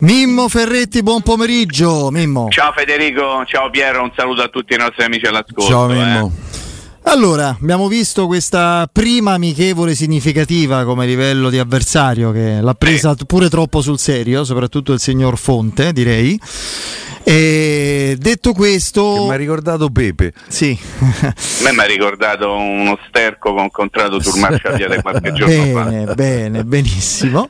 Mimmo Ferretti, buon pomeriggio. Mimmo. Ciao Federico, ciao Piero, un saluto a tutti i nostri amici all'ascolto. Ciao Mimmo. eh. Allora, abbiamo visto questa prima amichevole significativa come livello di avversario che l'ha presa pure troppo sul serio, soprattutto il signor Fonte, direi. E detto questo, mi ha ricordato Pepe. Sì. A me mi ha ricordato uno sterco con contratto Turmarciaviale qualche giorno fa. Bene, bene, benissimo.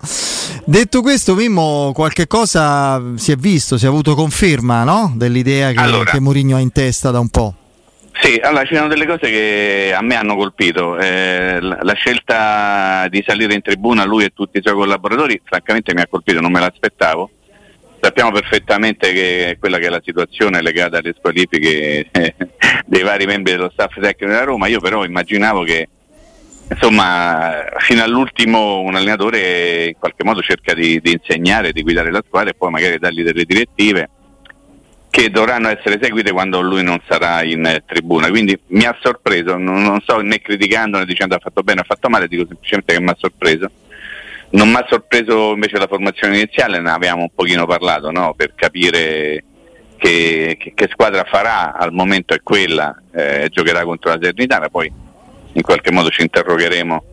Detto questo, Mimmo, qualche cosa si è visto, si è avuto conferma, no? Dell'idea che, Allora. che Mourinho ha in testa da un po'. Sì, allora ci sono delle cose che a me hanno colpito. Eh, la la scelta di salire in tribuna, lui e tutti i suoi collaboratori, francamente mi ha colpito, non me l'aspettavo. Sappiamo perfettamente che quella che è la situazione legata alle squalifiche eh, dei vari membri dello staff tecnico della Roma, io però immaginavo che insomma fino all'ultimo un allenatore in qualche modo cerca di, di insegnare, di guidare la squadra e poi magari dargli delle direttive che dovranno essere eseguite quando lui non sarà in eh, tribuna. Quindi mi ha sorpreso, non, non sto né criticando né dicendo ha fatto bene o ha fatto male, dico semplicemente che mi ha sorpreso. Non mi ha sorpreso invece la formazione iniziale, ne avevamo un pochino parlato no? per capire che, che- che squadra farà, al momento è quella, eh, giocherà contro la Salernitana, poi in qualche modo ci interrogheremo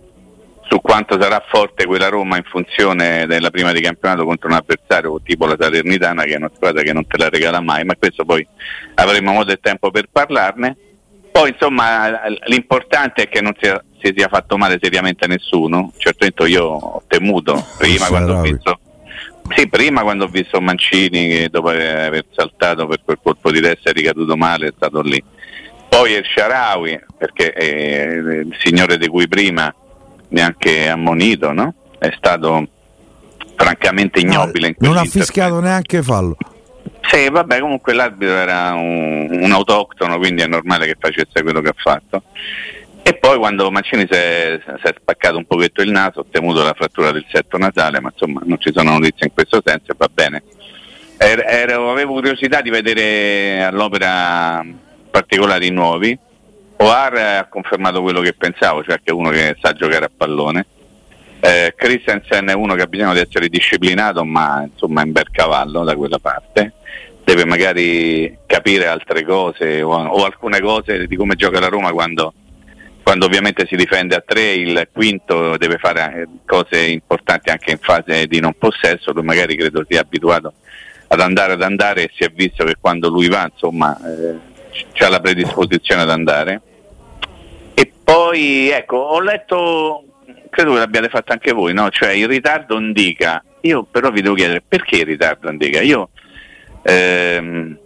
su quanto sarà forte quella Roma in funzione della prima di campionato contro un avversario tipo la Salernitana che è una squadra che non te la regala mai, ma questo poi avremo modo e tempo per parlarne. Poi insomma l'importante è che non sia, si sia fatto male seriamente a nessuno, certamente io ho temuto prima quando ho visto sì, prima quando ho visto Mancini che dopo aver saltato per quel colpo di testa è ricaduto male, è stato lì. Poi il Sharawi, perché è il signore di cui prima neanche ammonito, no? È stato francamente ignobile in Non ha fischiato neanche fallo. Sì, vabbè, comunque l'arbitro era un, un autoctono, quindi è normale che facesse quello che ha fatto. E poi quando Mancini si è, si è spaccato un pochetto il naso, ho temuto la frattura del setto nasale, ma insomma non ci sono notizie in questo senso e va bene. Er- ero- avevo curiosità di vedere all'opera particolari nuovi. Oar ha confermato quello che pensavo, cioè che è uno che sa giocare a pallone. Eh, Christensen è uno che ha bisogno di essere disciplinato, ma insomma è un bel cavallo da quella parte. Deve magari capire altre cose o, o alcune cose di come gioca la Roma quando, quando ovviamente si difende a tre, il quinto deve fare eh, cose importanti anche in fase di non possesso, lui magari credo sia abituato ad andare ad andare e si è visto che quando lui va insomma eh, c'ha la predisposizione ad andare. E poi ecco, ho letto, credo che l'abbiate fatto anche voi, no? Cioè il ritardo indica, io però vi devo chiedere perché il ritardo indica? Io ehm,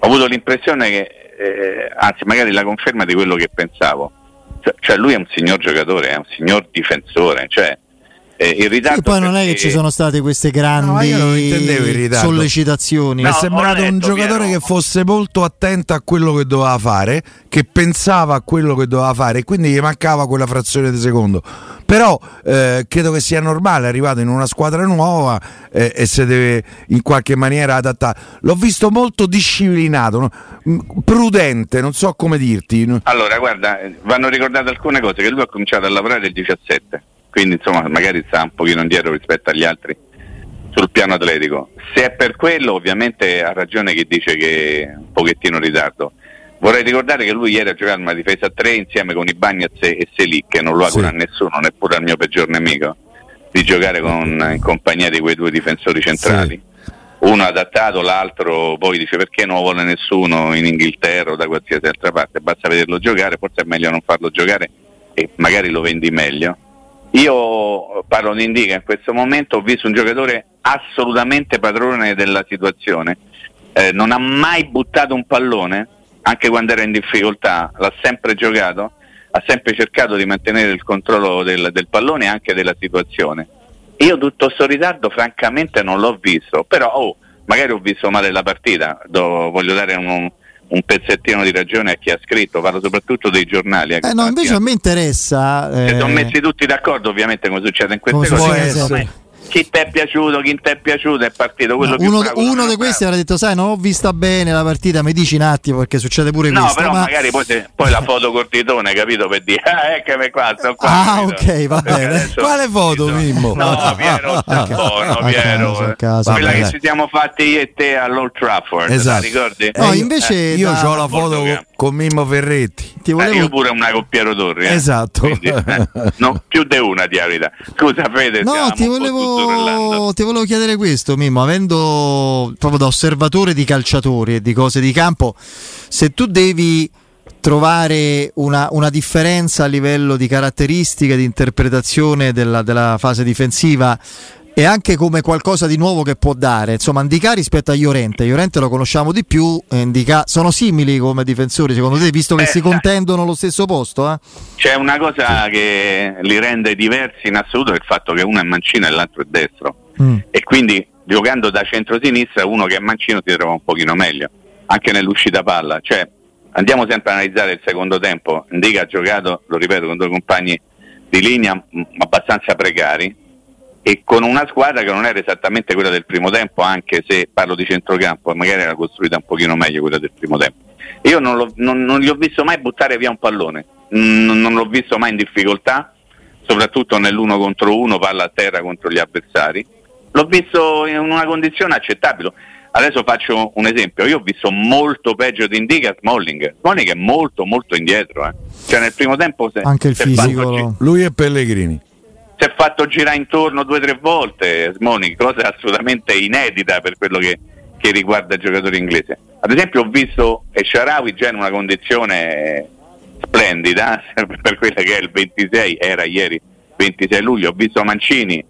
ho avuto l'impressione che, eh, anzi magari la conferma di quello che pensavo, cioè, lui è un signor giocatore, è un signor difensore, cioè eh, il ritardo E poi non è che perché- ci sono state queste No, grandi ritardo. sollecitazioni. Mi è No, sembrato letto, un giocatore Piero. che fosse molto attento a quello che doveva fare, che pensava a quello che doveva fare e quindi gli mancava quella frazione di secondo. Però eh, credo che sia normale, è arrivato in una squadra nuova eh, e si deve in qualche maniera adattare. L'ho visto molto disciplinato, no? Prudente, non so come dirti. Allora, guarda, eh, vanno ricordate alcune cose, che lui ha cominciato a lavorare il 17, quindi insomma magari sta un pochino indietro rispetto agli altri sul piano atletico. Se è per quello, ovviamente ha ragione chi dice che è un pochettino in ritardo. Vorrei ricordare che lui ieri ha giocato una difesa a 3 insieme con i Bagnaz e Selic, che non lo augura Sì. a nessuno, neppure al mio peggior nemico, di giocare con- in compagnia di quei due difensori centrali. Uno adattato, l'altro poi dice perché non lo vuole nessuno in Inghilterra o da qualsiasi altra parte, basta vederlo giocare, forse è meglio non farlo giocare e magari lo vendi meglio. Io parlo di Indica, in questo momento ho visto un giocatore assolutamente padrone della situazione, Eh, non ha mai buttato un pallone, anche quando era in difficoltà, l'ha sempre giocato, ha sempre cercato di mantenere il controllo del, del pallone e anche della situazione. Io tutto questo ritardo francamente non l'ho visto, però oh, magari ho visto male la partita, Do, voglio dare un, un pezzettino di ragione a chi ha scritto, parlo soprattutto dei giornali. Eh no, invece a me interessa. Eh... Si sono messi tutti d'accordo, ovviamente, come succede in queste cose chi ti è piaciuto, chi ti è piaciuto è partito quello no, uno, uno di questi avrà detto sai non ho vista bene la partita mi dici un attimo perché succede pure no, questo però ma... magari poi, se, poi la foto col titone capito per dire ah eccomi qua sto qua ah ok va bene quale foto Mimmo? no Piero no Piero caso, quella che ci siamo fatti io e te all'Old Trafford esatto. ricordi? no invece eh, io ho la foto con Mimmo Ferretti ti volevo... Eh, io pure una con Piero Torri. Eh. Esatto. Quindi, eh, no, più di una di verità. Scusa Fede. No, ti volevo, ti volevo chiedere questo, Mimmo, avendo proprio da osservatore di calciatori e di cose di campo, se tu devi trovare una, una differenza a livello di caratteristiche, di interpretazione della, della fase difensiva e anche come qualcosa di nuovo che può dare. Insomma, Indica rispetto a Iorente, Iorente lo conosciamo di più, Indica sono simili come difensori secondo te, visto che eh, si contendono lo stesso posto? Eh? C'è una cosa sì. che li rende diversi in assoluto, è il fatto che uno è mancino e l'altro è destro. Mm. E quindi giocando da centro-sinistra uno che è mancino si trova un pochino meglio, anche nell'uscita palla. Cioè, andiamo sempre a analizzare il secondo tempo. Indica ha giocato, lo ripeto, con due compagni di linea abbastanza precari e con una squadra che non era esattamente quella del primo tempo, anche se parlo di centrocampo, magari era costruita un pochino meglio quella del primo tempo. Io non, non, non li ho visto mai buttare via un pallone, non, non, l'ho visto mai in difficoltà, soprattutto nell'uno contro uno, palla a terra contro gli avversari. L'ho visto in una condizione accettabile. Adesso faccio un esempio, io ho visto molto peggio di Indica Smalling. Smalling è molto molto indietro, eh. cioè nel primo tempo se, anche il fisico, lui e Pellegrini si è fatto girare intorno due o tre volte Smoni, cosa assolutamente inedita per quello che, che, riguarda il giocatore inglese. Ad esempio ho visto Esharawi già in una condizione splendida per quella che è il 26, era ieri 26 luglio, ho visto Mancini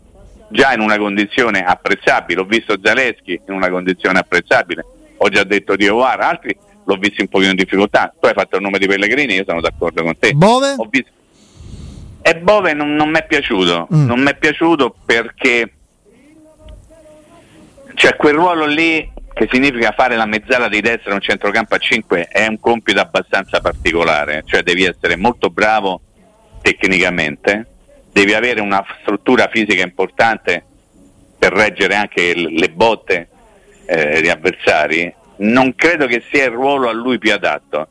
già in una condizione apprezzabile, ho visto Zaleschi in una condizione apprezzabile, ho già detto di Ovar, altri l'ho visto un pochino in difficoltà, tu hai fatto il nome di Pellegrini, io sono d'accordo con te. Bove? Ho visto, e Bove non, non mi è piaciuto, mm. non mi è piaciuto perché c'è quel ruolo lì che significa fare la mezzala di destra in un centrocampo a 5 è un compito abbastanza particolare, cioè devi essere molto bravo tecnicamente, devi avere una struttura fisica importante per reggere anche le botte eh, di avversari, non credo che sia il ruolo a lui più adatto.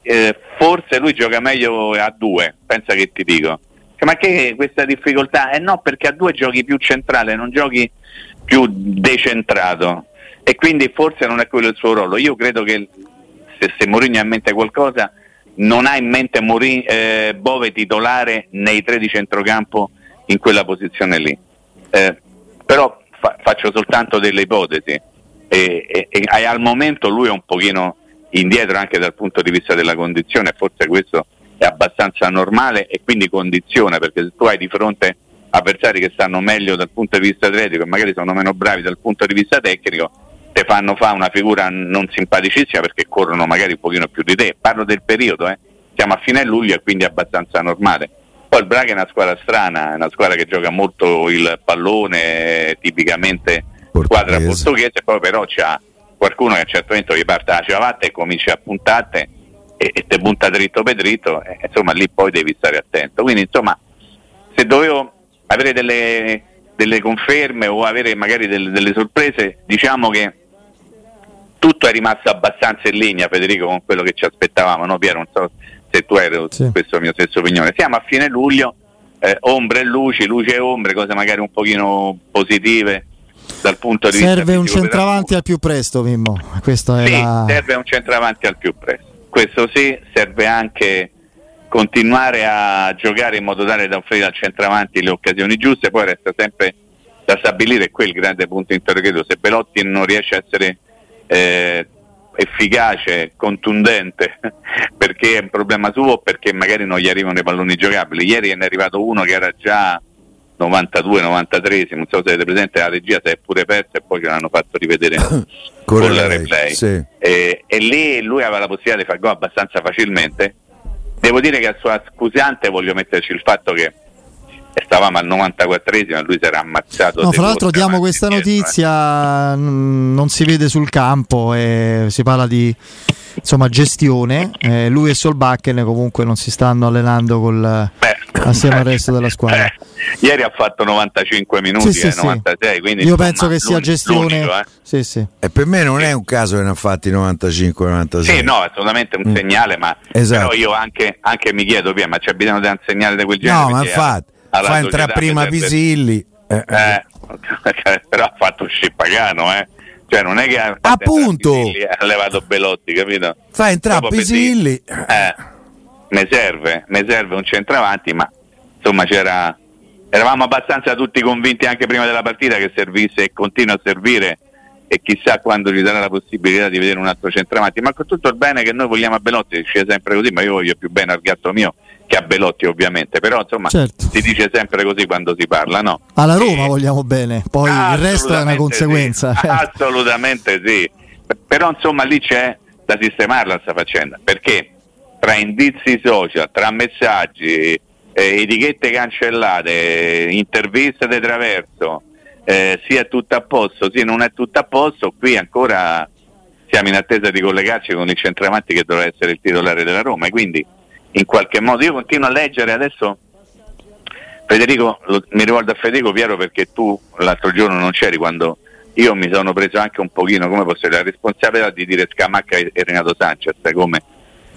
Eh, forse lui gioca meglio a due, pensa che ti dico. Ma che questa difficoltà? Eh no, perché a due giochi più centrale, non giochi più decentrato e quindi forse non è quello il suo ruolo. Io credo che se, se Mourinho ha in mente qualcosa, non ha in mente Mourinho, eh, Bove titolare nei tre di centrocampo in quella posizione lì. Eh, però fa, faccio soltanto delle ipotesi e, e, e, al momento lui è un pochino indietro anche dal punto di vista della condizione forse questo è abbastanza normale e quindi condiziona perché se tu hai di fronte avversari che stanno meglio dal punto di vista atletico e magari sono meno bravi dal punto di vista tecnico te fanno fare una figura non simpaticissima perché corrono magari un pochino più di te parlo del periodo eh. siamo a fine luglio e quindi è abbastanza normale poi il Braga è una squadra strana è una squadra che gioca molto il pallone tipicamente portoghese. squadra portoghese poi però c'ha qualcuno che a un certo momento gli parte la ciabatta e comincia a puntate e, e te punta dritto per dritto, eh, insomma lì poi devi stare attento. Quindi insomma se dovevo avere delle, delle conferme o avere magari delle, delle, sorprese, diciamo che tutto è rimasto abbastanza in linea Federico con quello che ci aspettavamo, no Piero? Non so se tu eri sì. questo mio stesso opinione. Siamo a fine luglio, eh, ombre e luci, luci e ombre, cose magari un pochino positive dal punto di serve vista Serve un centravanti al più presto, Mimmo. Questo è sì, la... serve un centravanti al più presto questo sì, serve anche continuare a giocare in modo tale da offrire al centravanti le occasioni giuste, poi resta sempre da stabilire quel grande punto interrogativo, se Belotti non riesce a essere eh, efficace, contundente, perché è un problema suo o perché magari non gli arrivano i palloni giocabili. Ieri è arrivato uno che era già 92-93, non so se avete presente la regia si è pure persa e poi ce l'hanno fatto rivedere con la replay sì. e, e, lì lui aveva la possibilità di fare gol abbastanza facilmente devo dire che a sua scusante voglio metterci il fatto che stavamo al 94esimo e lui si era ammazzato. No, fra l'altro diamo questa indietro, eh. notizia, mh, non si vede sul campo e si parla di insomma, gestione. Eh, lui e Solbakken comunque non si stanno allenando col, Beh, assieme al resto della squadra. Eh, ieri ha fatto 95 minuti, Sì, eh, sì. 96, quindi Io insomma, penso che sia gestione. eh. Sì, sì. E per me non è un caso che ne ha fatti 95-96. Sì, no, assolutamente un Mm. segnale, ma Esatto. però io anche, anche mi chiedo, via, ma c'è bisogno di un segnale di quel genere? No, ma perché infatti, fa entrare prima Pisilli. eh, eh. Eh, però ha fatto uscire Pagano, eh. Cioè non è che ha fatto Appunto. ha levato Belotti, capito? Fa entrare Pisilli. Eh, mi serve, mi serve un centravanti, ma insomma c'era eravamo abbastanza tutti convinti anche prima della partita che servisse e continua a servire e chissà quando ci sarà la possibilità di vedere un altro centravanti, ma con tutto il bene che noi vogliamo a Belotti, si dice sempre così, ma io voglio più bene al gatto mio che a Belotti ovviamente, però insomma Certo. si dice sempre così quando si parla, no? Alla Roma E- vogliamo bene, poi il resto è una conseguenza. sì. Assolutamente sì. Però insomma lì c'è da sistemarla sta faccenda, perché tra indizi social, tra messaggi, eh, etichette cancellate, interviste di traverso, eh, sì è tutto a posto, sì non è tutto a posto, qui ancora siamo in attesa di collegarci con il centravanti che dovrà essere il titolare della Roma e quindi in qualche modo io continuo a leggere adesso Federico, lo- mi rivolgo a Federico Piero perché tu l'altro giorno non c'eri quando io mi sono preso anche un pochino, come posso dire, la responsabilità di dire Scamacca e e Renato Sanchez come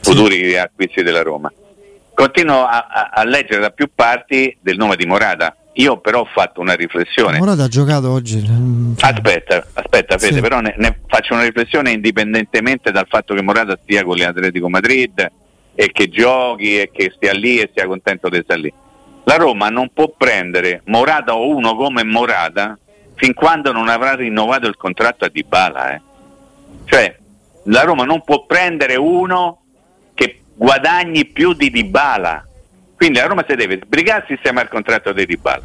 futuri acquisti della Roma. Continuo a, a- a leggere da più parti del nome di Morata. Io però ho fatto una riflessione. Morata ha giocato oggi. mm, cioè, Aspetta, aspetta Fede, Sì. però ne, ne faccio una riflessione indipendentemente dal fatto che Morata stia con l'Atletico Madrid e che giochi e che stia lì e sia contento di stare lì. La Roma non può prendere Morata o uno come Morata fin quando non avrà rinnovato il contratto a Dybala. Eh. Cioè, la Roma non può prendere uno guadagni più di Dybala. Quindi la Roma si deve sbrigare a sistemare il contratto di Dybala.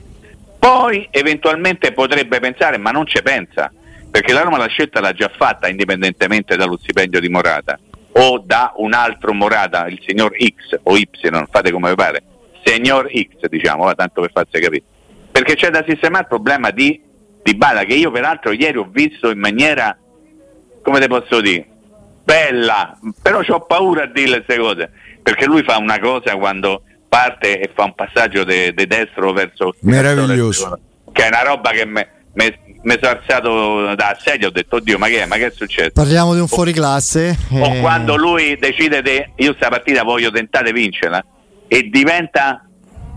Poi eventualmente potrebbe pensare, ma non ci pensa, perché la Roma la scelta l'ha già fatta indipendentemente dallo stipendio di Morata o da un altro Morata, il signor X o Y, fate come pare, signor X diciamo, va, tanto per farsi capire. Perché c'è da sistemare il problema di Dybala che io peraltro ieri ho visto in maniera, come te posso dire, bella, però ho paura a dire queste cose, perché lui fa una cosa quando parte e fa un passaggio di destro verso Meraviglioso. che è una roba che mi sono alzato da sedia ho detto oddio ma che è, ma che è successo Parliamo di un fuoriclasse. o eh, quando lui decide di io sta partita voglio tentare di vincerla e diventa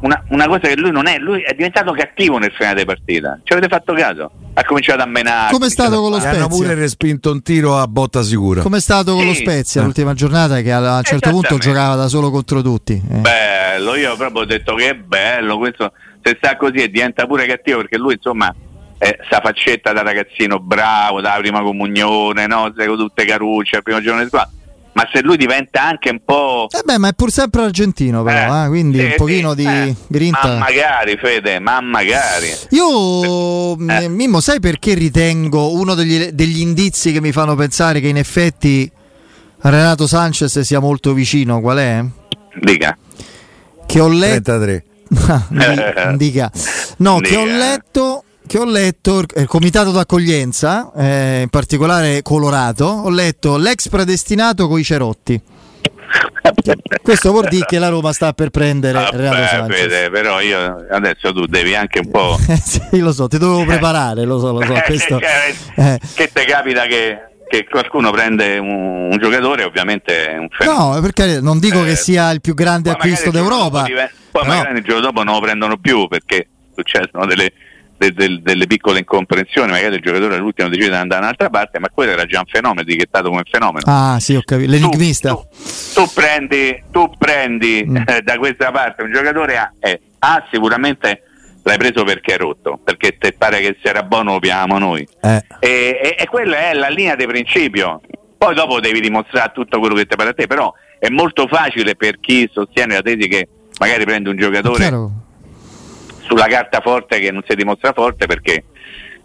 una, una cosa che lui non è, lui è diventato cattivo nel finale di partita. Ci avete fatto caso? Ha cominciato a menare. Come è stato con lo Gli hanno Spezia? pure respinto un tiro a botta sicura. Come è stato con lo Sì. Spezia l'ultima giornata che a un certo punto giocava da solo contro tutti. eh. Bello, io proprio ho detto che è bello, questo se sta così e diventa pure cattivo perché lui insomma è sta faccetta da ragazzino bravo, da prima comunione, no? Tutte carucce al primo giorno di scuola. Ma se lui diventa anche un po'. Eh beh, ma è pur sempre argentino però, eh, quindi sì, un pochino sì, di eh, grinta. Ma magari, Fede, ma magari. Io, mh, Eh. Mimmo, sai perché ritengo uno degli, degli indizi che mi fanno pensare che in effetti Renato Sanchez sia molto vicino? Qual è? Dica. Che ho letto. 33. Non dica. No, che ho Dica. letto. Che ho letto il comitato d'accoglienza, eh, in particolare colorato, ho letto l'ex predestinato coi cerotti. Questo vuol dire che la Roma sta per prendere Renato Vabbè, Sanchez. Fede, però io adesso tu devi anche un po'. Eh, sì, lo so, ti dovevo preparare, lo so, lo so. Questo, eh. che te capita che, che qualcuno prende un, un giocatore, ovviamente è un fenomeno. No, perché non dico Eh, che sia il più grande acquisto d'Europa. dopo Poi però- magari il giorno dopo non lo prendono più perché succedono delle, de- del- delle piccole incomprensioni, magari il giocatore all'ultimo decide di andare da un'altra parte, ma quello era già un fenomeno, etichettato come fenomeno. Ah, sì, ho capito. L'enigmista. Tu, tu- tu prendi, tu prendi Mm. eh, da questa parte un giocatore A, eh, A sicuramente l'hai preso perché è rotto, perché te pare che se era buono lo pigliamo noi. Eh. E, e- e quella è la linea di principio. Poi dopo devi dimostrare tutto quello che ti pare a te, però è molto facile per chi sostiene la tesi che magari prende un giocatore. Sulla carta forte che non si dimostra forte perché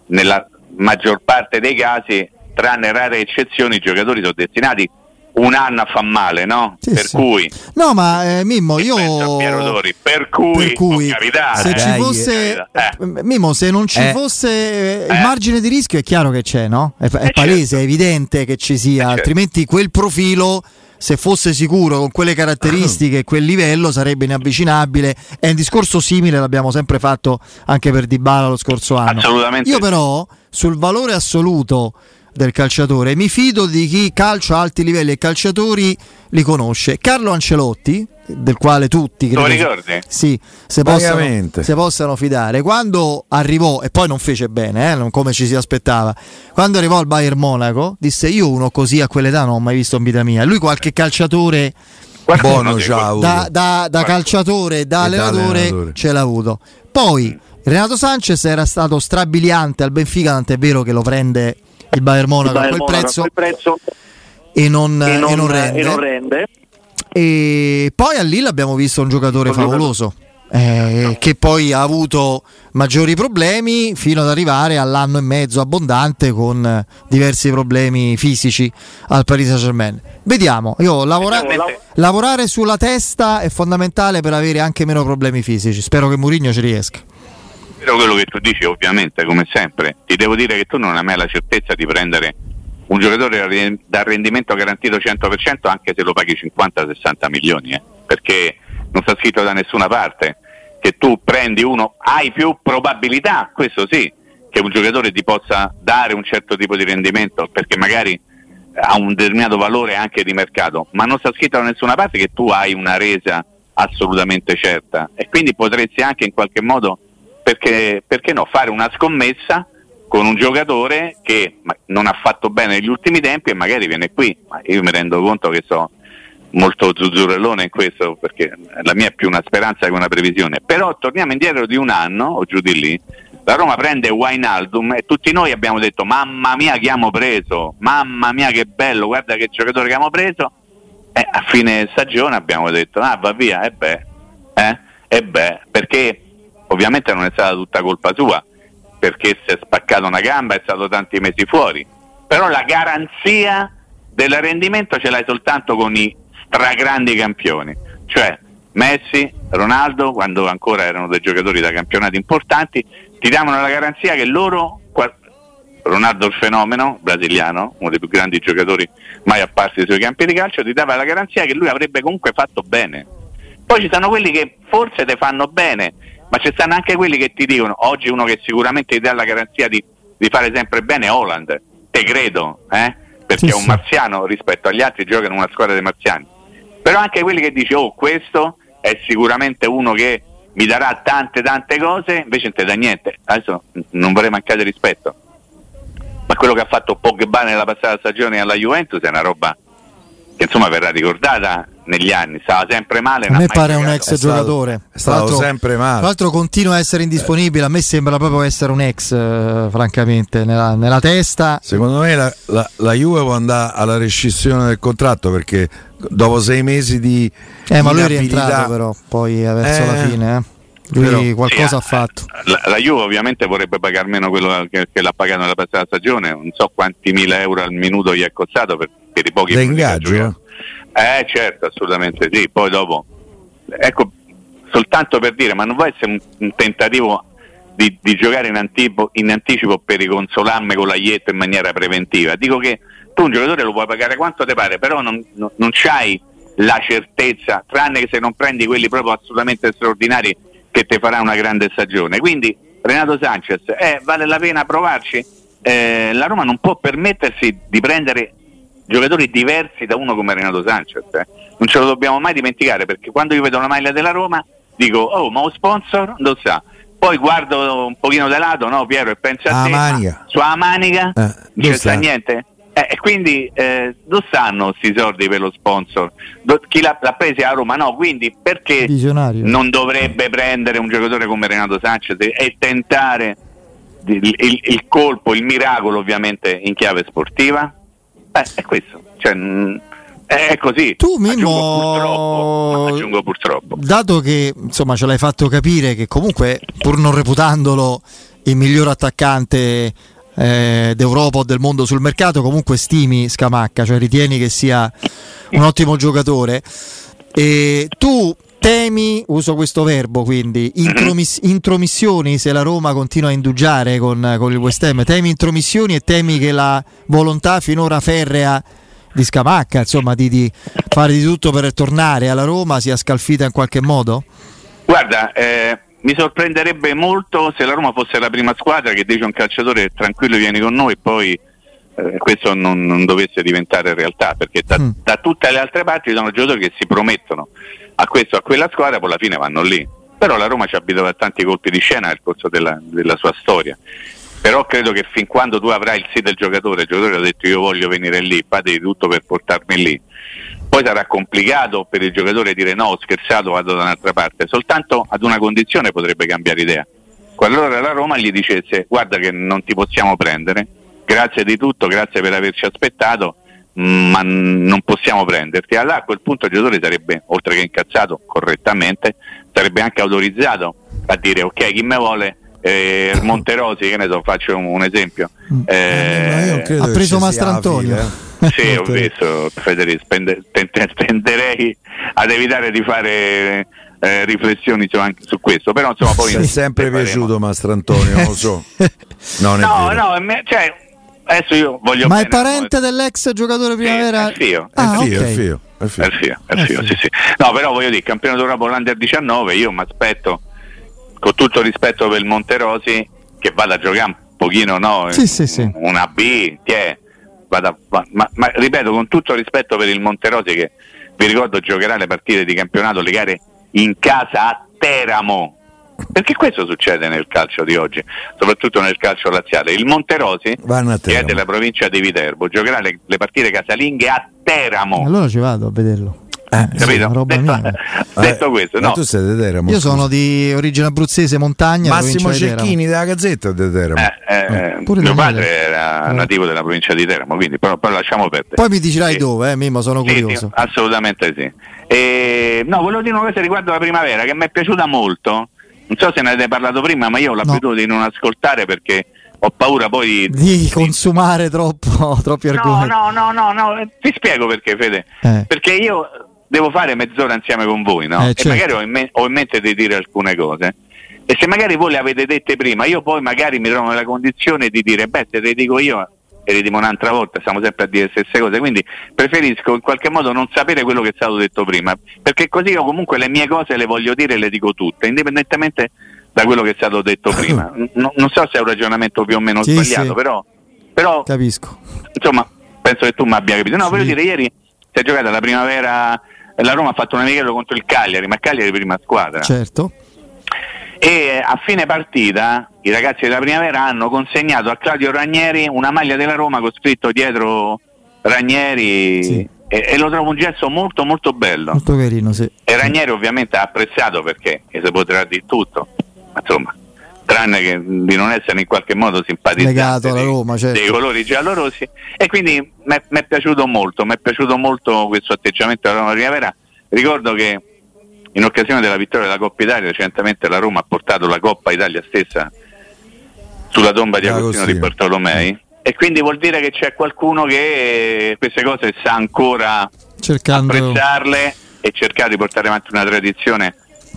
nella maggior parte dei casi, tranne rare eccezioni, i giocatori sono destinati un anno a fa male, no? Sì, per sì. cui No, ma eh, Mimmo, io. Dori, per cui, per cui, capitare, se eh. ci Dai, fosse, eh. eh, Mimmo, se non ci Eh. fosse eh, il Eh. margine di rischio, è chiaro che c'è, no? È, è Eh, palese, certo. è evidente che ci sia, certo. altrimenti quel profilo. Se fosse sicuro con quelle caratteristiche e quel livello sarebbe inavvicinabile. È un discorso simile, l'abbiamo sempre fatto anche per Dybala lo scorso anno. Assolutamente Io però sul valore assoluto del calciatore mi fido di chi calcio a alti livelli e calciatori li conosce. Carlo Ancelotti, del quale tutti Lo credo- ricordi? sì, se possano, se possano fidare. Quando arrivò, e poi non fece bene, eh, non come ci si aspettava, quando arrivò al Bayern Monaco, disse io uno così a quell'età non ho mai visto in vita mia. Lui qualche calciatore c'ha avuto. da, da- da calciatore da E da allenatore, allenatore. ce l'ha avuto. Poi Renato Sanchez era stato strabiliante al Benfica, tant'è vero che lo prende il Bayern Monaco a Bayern quel Monaco prezzo a quel prezzo e non, e, non, e non rende. e non rende. E poi a Lille abbiamo visto un giocatore favoloso. eh, che poi ha avuto maggiori problemi fino ad arrivare all'anno e mezzo abbondante con diversi problemi fisici al Paris Saint Germain. Vediamo, io lavora- lavorare sulla testa è fondamentale per avere anche meno problemi fisici. Spero che Mourinho ci riesca. Però quello che tu dici, ovviamente, come sempre, ti devo dire che tu non hai mai la certezza di prendere un giocatore da re- da rendimento garantito 100% anche se lo paghi 50-60 milioni, eh, perché non sta scritto da nessuna parte. Che tu prendi uno, hai più probabilità, questo sì, che un giocatore ti possa dare un certo tipo di rendimento, perché magari ha un determinato valore anche di mercato, ma non sta scritto da nessuna parte che tu hai una resa assolutamente certa. E quindi potresti anche in qualche modo, perché, perché no, fare una scommessa con un giocatore che non ha fatto bene negli ultimi tempi e magari viene qui, ma io mi rendo conto che so molto zuzzurellone in questo perché la mia è più una speranza che una previsione, però torniamo indietro di un anno o giù di lì, la Roma prende Wijnaldum e tutti noi abbiamo detto mamma mia che abbiamo preso, mamma mia che bello, guarda che giocatore che abbiamo preso. E a fine stagione abbiamo detto ah va via, e beh, eh? e beh, perché ovviamente non è stata tutta colpa sua, perché si è spaccato una gamba, è stato tanti mesi fuori, però la garanzia del rendimento ce l'hai soltanto con i stragrandi campioni, cioè Messi, Ronaldo, quando ancora erano dei giocatori da campionati importanti, ti davano la garanzia che loro, Ronaldo il fenomeno brasiliano, uno dei più grandi giocatori mai apparsi sui campi di calcio, ti dava la garanzia che lui avrebbe comunque fatto bene. Poi ci sono quelli che forse te fanno bene, ma ci stanno anche quelli che ti dicono, oggi uno che sicuramente ti dà la garanzia di, di fare sempre bene è Holland, te credo, eh? perché Sì, è un marziano rispetto agli altri, gioca in una squadra dei marziani. Però anche quelli che dici, oh questo è sicuramente uno che mi darà tante tante cose, invece non ti dà niente. Adesso non vorrei mancare di rispetto. Ma quello che ha fatto Pogba nella passata stagione alla Juventus è una roba che insomma verrà ricordata negli anni, stava sempre male. A me pare un ex È stato- giocatore. è stato Tra l'altro- sempre male. Tra l'altro continua a essere indisponibile. A me sembra proprio essere un ex, eh, francamente, nella, nella testa. Secondo me la, la- la Juve può andare alla rescissione del contratto perché dopo sei mesi di Eh, ma lui è rientrato però, poi verso Eh, la fine. eh. Lui però- qualcosa Sì, ha eh, fatto. La, la Juve ovviamente vorrebbe pagare meno quello che, che l'ha pagato nella passata stagione, non so quanti mila euro al minuto gli è costato per, per i pochi ingaggio? Eh certo, assolutamente sì, poi dopo, ecco, soltanto per dire, ma non può essere un, un tentativo di, di giocare in, antipo- in anticipo per riconsolarmi con l'aglietto in maniera preventiva. Dico che tu un giocatore lo puoi pagare quanto ti pare, però non, non, non c'hai la certezza, tranne che se non prendi quelli proprio assolutamente straordinari che ti farà una grande stagione. Quindi Renato Sanchez, eh, vale la pena provarci? Eh, la Roma non può permettersi di prendere giocatori diversi da uno come Renato Sanchez. eh. Non ce lo dobbiamo mai dimenticare perché quando io vedo una maglia della Roma dico, oh, ma un sponsor? Non sa. Poi guardo un pochino da lato, no Piero, e penso a Ah, te, ma manica. sulla manica Eh, non c'è sta Eh, e quindi eh, dove stanno questi soldi per lo sponsor? Do- chi l'ha, l'ha presi a Roma? No, quindi perché Visionario. non dovrebbe prendere un giocatore come Renato Sanchez e, tentare il, il- il colpo, il miracolo ovviamente in chiave sportiva? Eh, è questo, cioè, mm, è così. Tu, Mimmo, aggiungo purtroppo. dato che insomma ce l'hai fatto capire che comunque, pur non reputandolo il miglior attaccante eh, d'Europa o del mondo sul mercato, comunque stimi Scamacca, cioè ritieni che sia un ottimo giocatore. E tu temi, uso questo verbo quindi, intromiss- intromissioni se la Roma continua a indugiare con, con il West Ham, temi intromissioni e temi che la volontà finora ferrea di Scamacca, insomma di, di fare di tutto per tornare alla Roma sia scalfita in qualche modo? Guarda, eh, mi sorprenderebbe molto se la Roma fosse la prima squadra che dice a un calciatore tranquillo vieni con noi e poi eh, questo non, non, dovesse diventare realtà perché da, mm. da, tutte le altre parti ci sono giocatori che si promettono. A questo a quella squadra poi alla fine vanno lì. Però la Roma ci ha abituato a tanti colpi di scena nel corso della, della, sua storia però credo che fin quando tu avrai il sì del giocatore il giocatore ha detto io voglio venire lì fate di tutto per portarmi lì. Poi sarà complicato per il giocatore dire no ho scherzato vado da un'altra parte. Soltanto ad una condizione potrebbe cambiare idea. Qualora la Roma gli dicesse guarda che non ti possiamo prendere grazie di tutto, grazie per averci aspettato, ma non possiamo prenderti. Allora a quel punto il giocatore sarebbe, oltre che incazzato correttamente, sarebbe anche autorizzato a dire ok chi me vuole eh, Monterosi, che ne so, faccio un, un esempio. Mm. Eh, ha preso Mastrantonio. Eh. Sì, ho visto Federico, tenderei ad evitare di fare eh, riflessioni su, anche su questo, però insomma poi... Mi è sempre piaciuto Mastrantonio, non lo so. no, no, cioè, adesso io voglio Ma è parente come... dell'ex giocatore primavera? Sì, è fio. Ah, è, fio, okay. è fio, è fio. È fio, è fio, sì, sì. No, però voglio dire, campionato d'Europa Under 19, io mi aspetto, con tutto rispetto per il Monterosi, che vada a giocare un pochino, no? Sì, sì, sì. Una B, tiè, vada, ma, ma, ma, ripeto, con tutto rispetto per il Monterosi, che vi ricordo giocherà le partite di campionato, le gare in casa a Teramo perché questo succede nel calcio di oggi, soprattutto nel calcio laziale. Il Monterosi, che è della provincia di Viterbo, giocherà le, le partite casalinghe a Teramo. Allora ci vado a vederlo. Eh, capito? Detto, detto eh, questo, no. tu sei di Teramo. Io sono di origine abruzzese, montagna. Massimo Cecchini della Gazzetta di Teramo. Eh, eh, eh mio padre era eh. nativo della provincia di Teramo, quindi però, però lasciamo perdere. Poi mi dicerai sì. dove, eh, Mimmo, sono curioso. Sì, assolutamente sì. E, no, volevo dire una cosa riguardo la primavera che mi è piaciuta molto non so se ne avete parlato prima, ma io ho l'abitudine no. di non ascoltare perché ho paura poi di consumare troppo, troppi argomenti. No, no, no, no, no, ti spiego perché, Fede. Eh. Perché io devo fare mezz'ora insieme con voi, no? Eh, certo. E magari ho in, me- ho in mente di dire alcune cose. E se magari voi le avete dette prima, io poi magari mi trovo nella condizione di dire, beh, se le dico io, e ridimo un'altra volta, stiamo sempre a dire le stesse cose, quindi preferisco in qualche modo non sapere quello che è stato detto prima, perché così io comunque le mie cose le voglio dire e le dico tutte, indipendentemente da quello che è stato detto prima. No, non so se è un ragionamento più o meno sì, sbagliato, sì. Però, però, Capisco. Insomma, penso che tu mi abbia capito. No, sì. voglio dire, ieri si è giocata la primavera, la Roma ha fatto un amichevole contro il Cagliari, ma Cagliari prima squadra. Certo e a fine partita i ragazzi della primavera hanno consegnato a Claudio Ranieri una maglia della Roma con scritto dietro Ranieri sì. e, e, lo trovo un gesto molto molto bello molto carino sì. e Ranieri ovviamente ha apprezzato perché si potrà dire tutto insomma tranne che di non essere in qualche modo simpatizzato alla Roma, certo. dei colori giallorossi. E quindi mi è piaciuto molto mi è piaciuto molto questo atteggiamento della Roma Primavera. Ricordo che in occasione della vittoria della Coppa Italia recentemente la Roma ha portato la Coppa Italia stessa sulla tomba di Agostino di Bartolomei. E quindi vuol dire che c'è qualcuno che queste cose sa ancora Cercando... apprezzarle e cercare di portare avanti una tradizione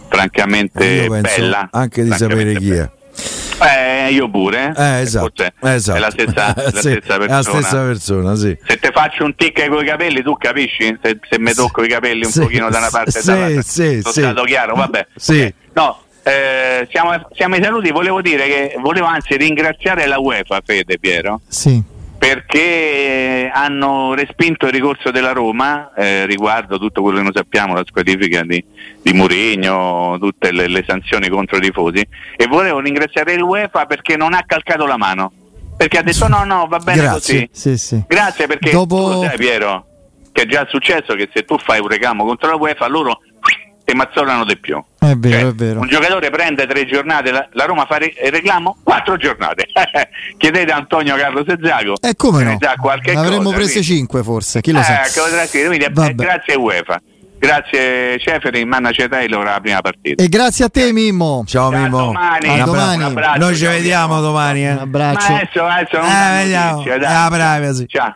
francamente bella anche di sapere chi è eh, io pure. Eh, esatto, esatto. È la stessa, la sì, stessa persona. la stessa persona sì. Se ti faccio un tic con i capelli, tu capisci? Se, se mi tocco i capelli un pochino da una parte e dall'altra. Sì, Sono stato chiaro? Vabbè. Okay. No, eh, siamo, siamo ai saluti. Volevo dire che volevo anzi ringraziare la UEFA, Fede Piero. Sì perché hanno respinto il ricorso della Roma eh, riguardo tutto quello che noi sappiamo, la squalifica di, di Murigno, tutte le, le, sanzioni contro i tifosi e volevo ringraziare l'UEFA perché non ha calcato la mano, perché ha detto no no va bene Grazie. così. Sì, sì. Grazie perché Dopo... tu sai Piero, che è già successo che se tu fai un reclamo contro la UEFA loro e mazzolano di più. È vero, cioè, è vero. Un giocatore prende tre giornate, la, la Roma fa il reclamo quattro giornate. Chiedete a Antonio Carlo Sezzago. E eh, come no? Avremmo cosa, prese cinque forse, chi lo eh, sa. Quindi, grazie UEFA. Grazie Ceferi, Mannace Taylor la prima partita. E grazie a te Mimmo. Ciao Ciao, Mimmo. domani. A domani. Un abbraccio, Noi ci vediamo Mimmo. domani. Eh. Un abbraccio. Ma adesso, adesso non Eh, vediamo. notizie, Eh, dai. privacy. Ciao.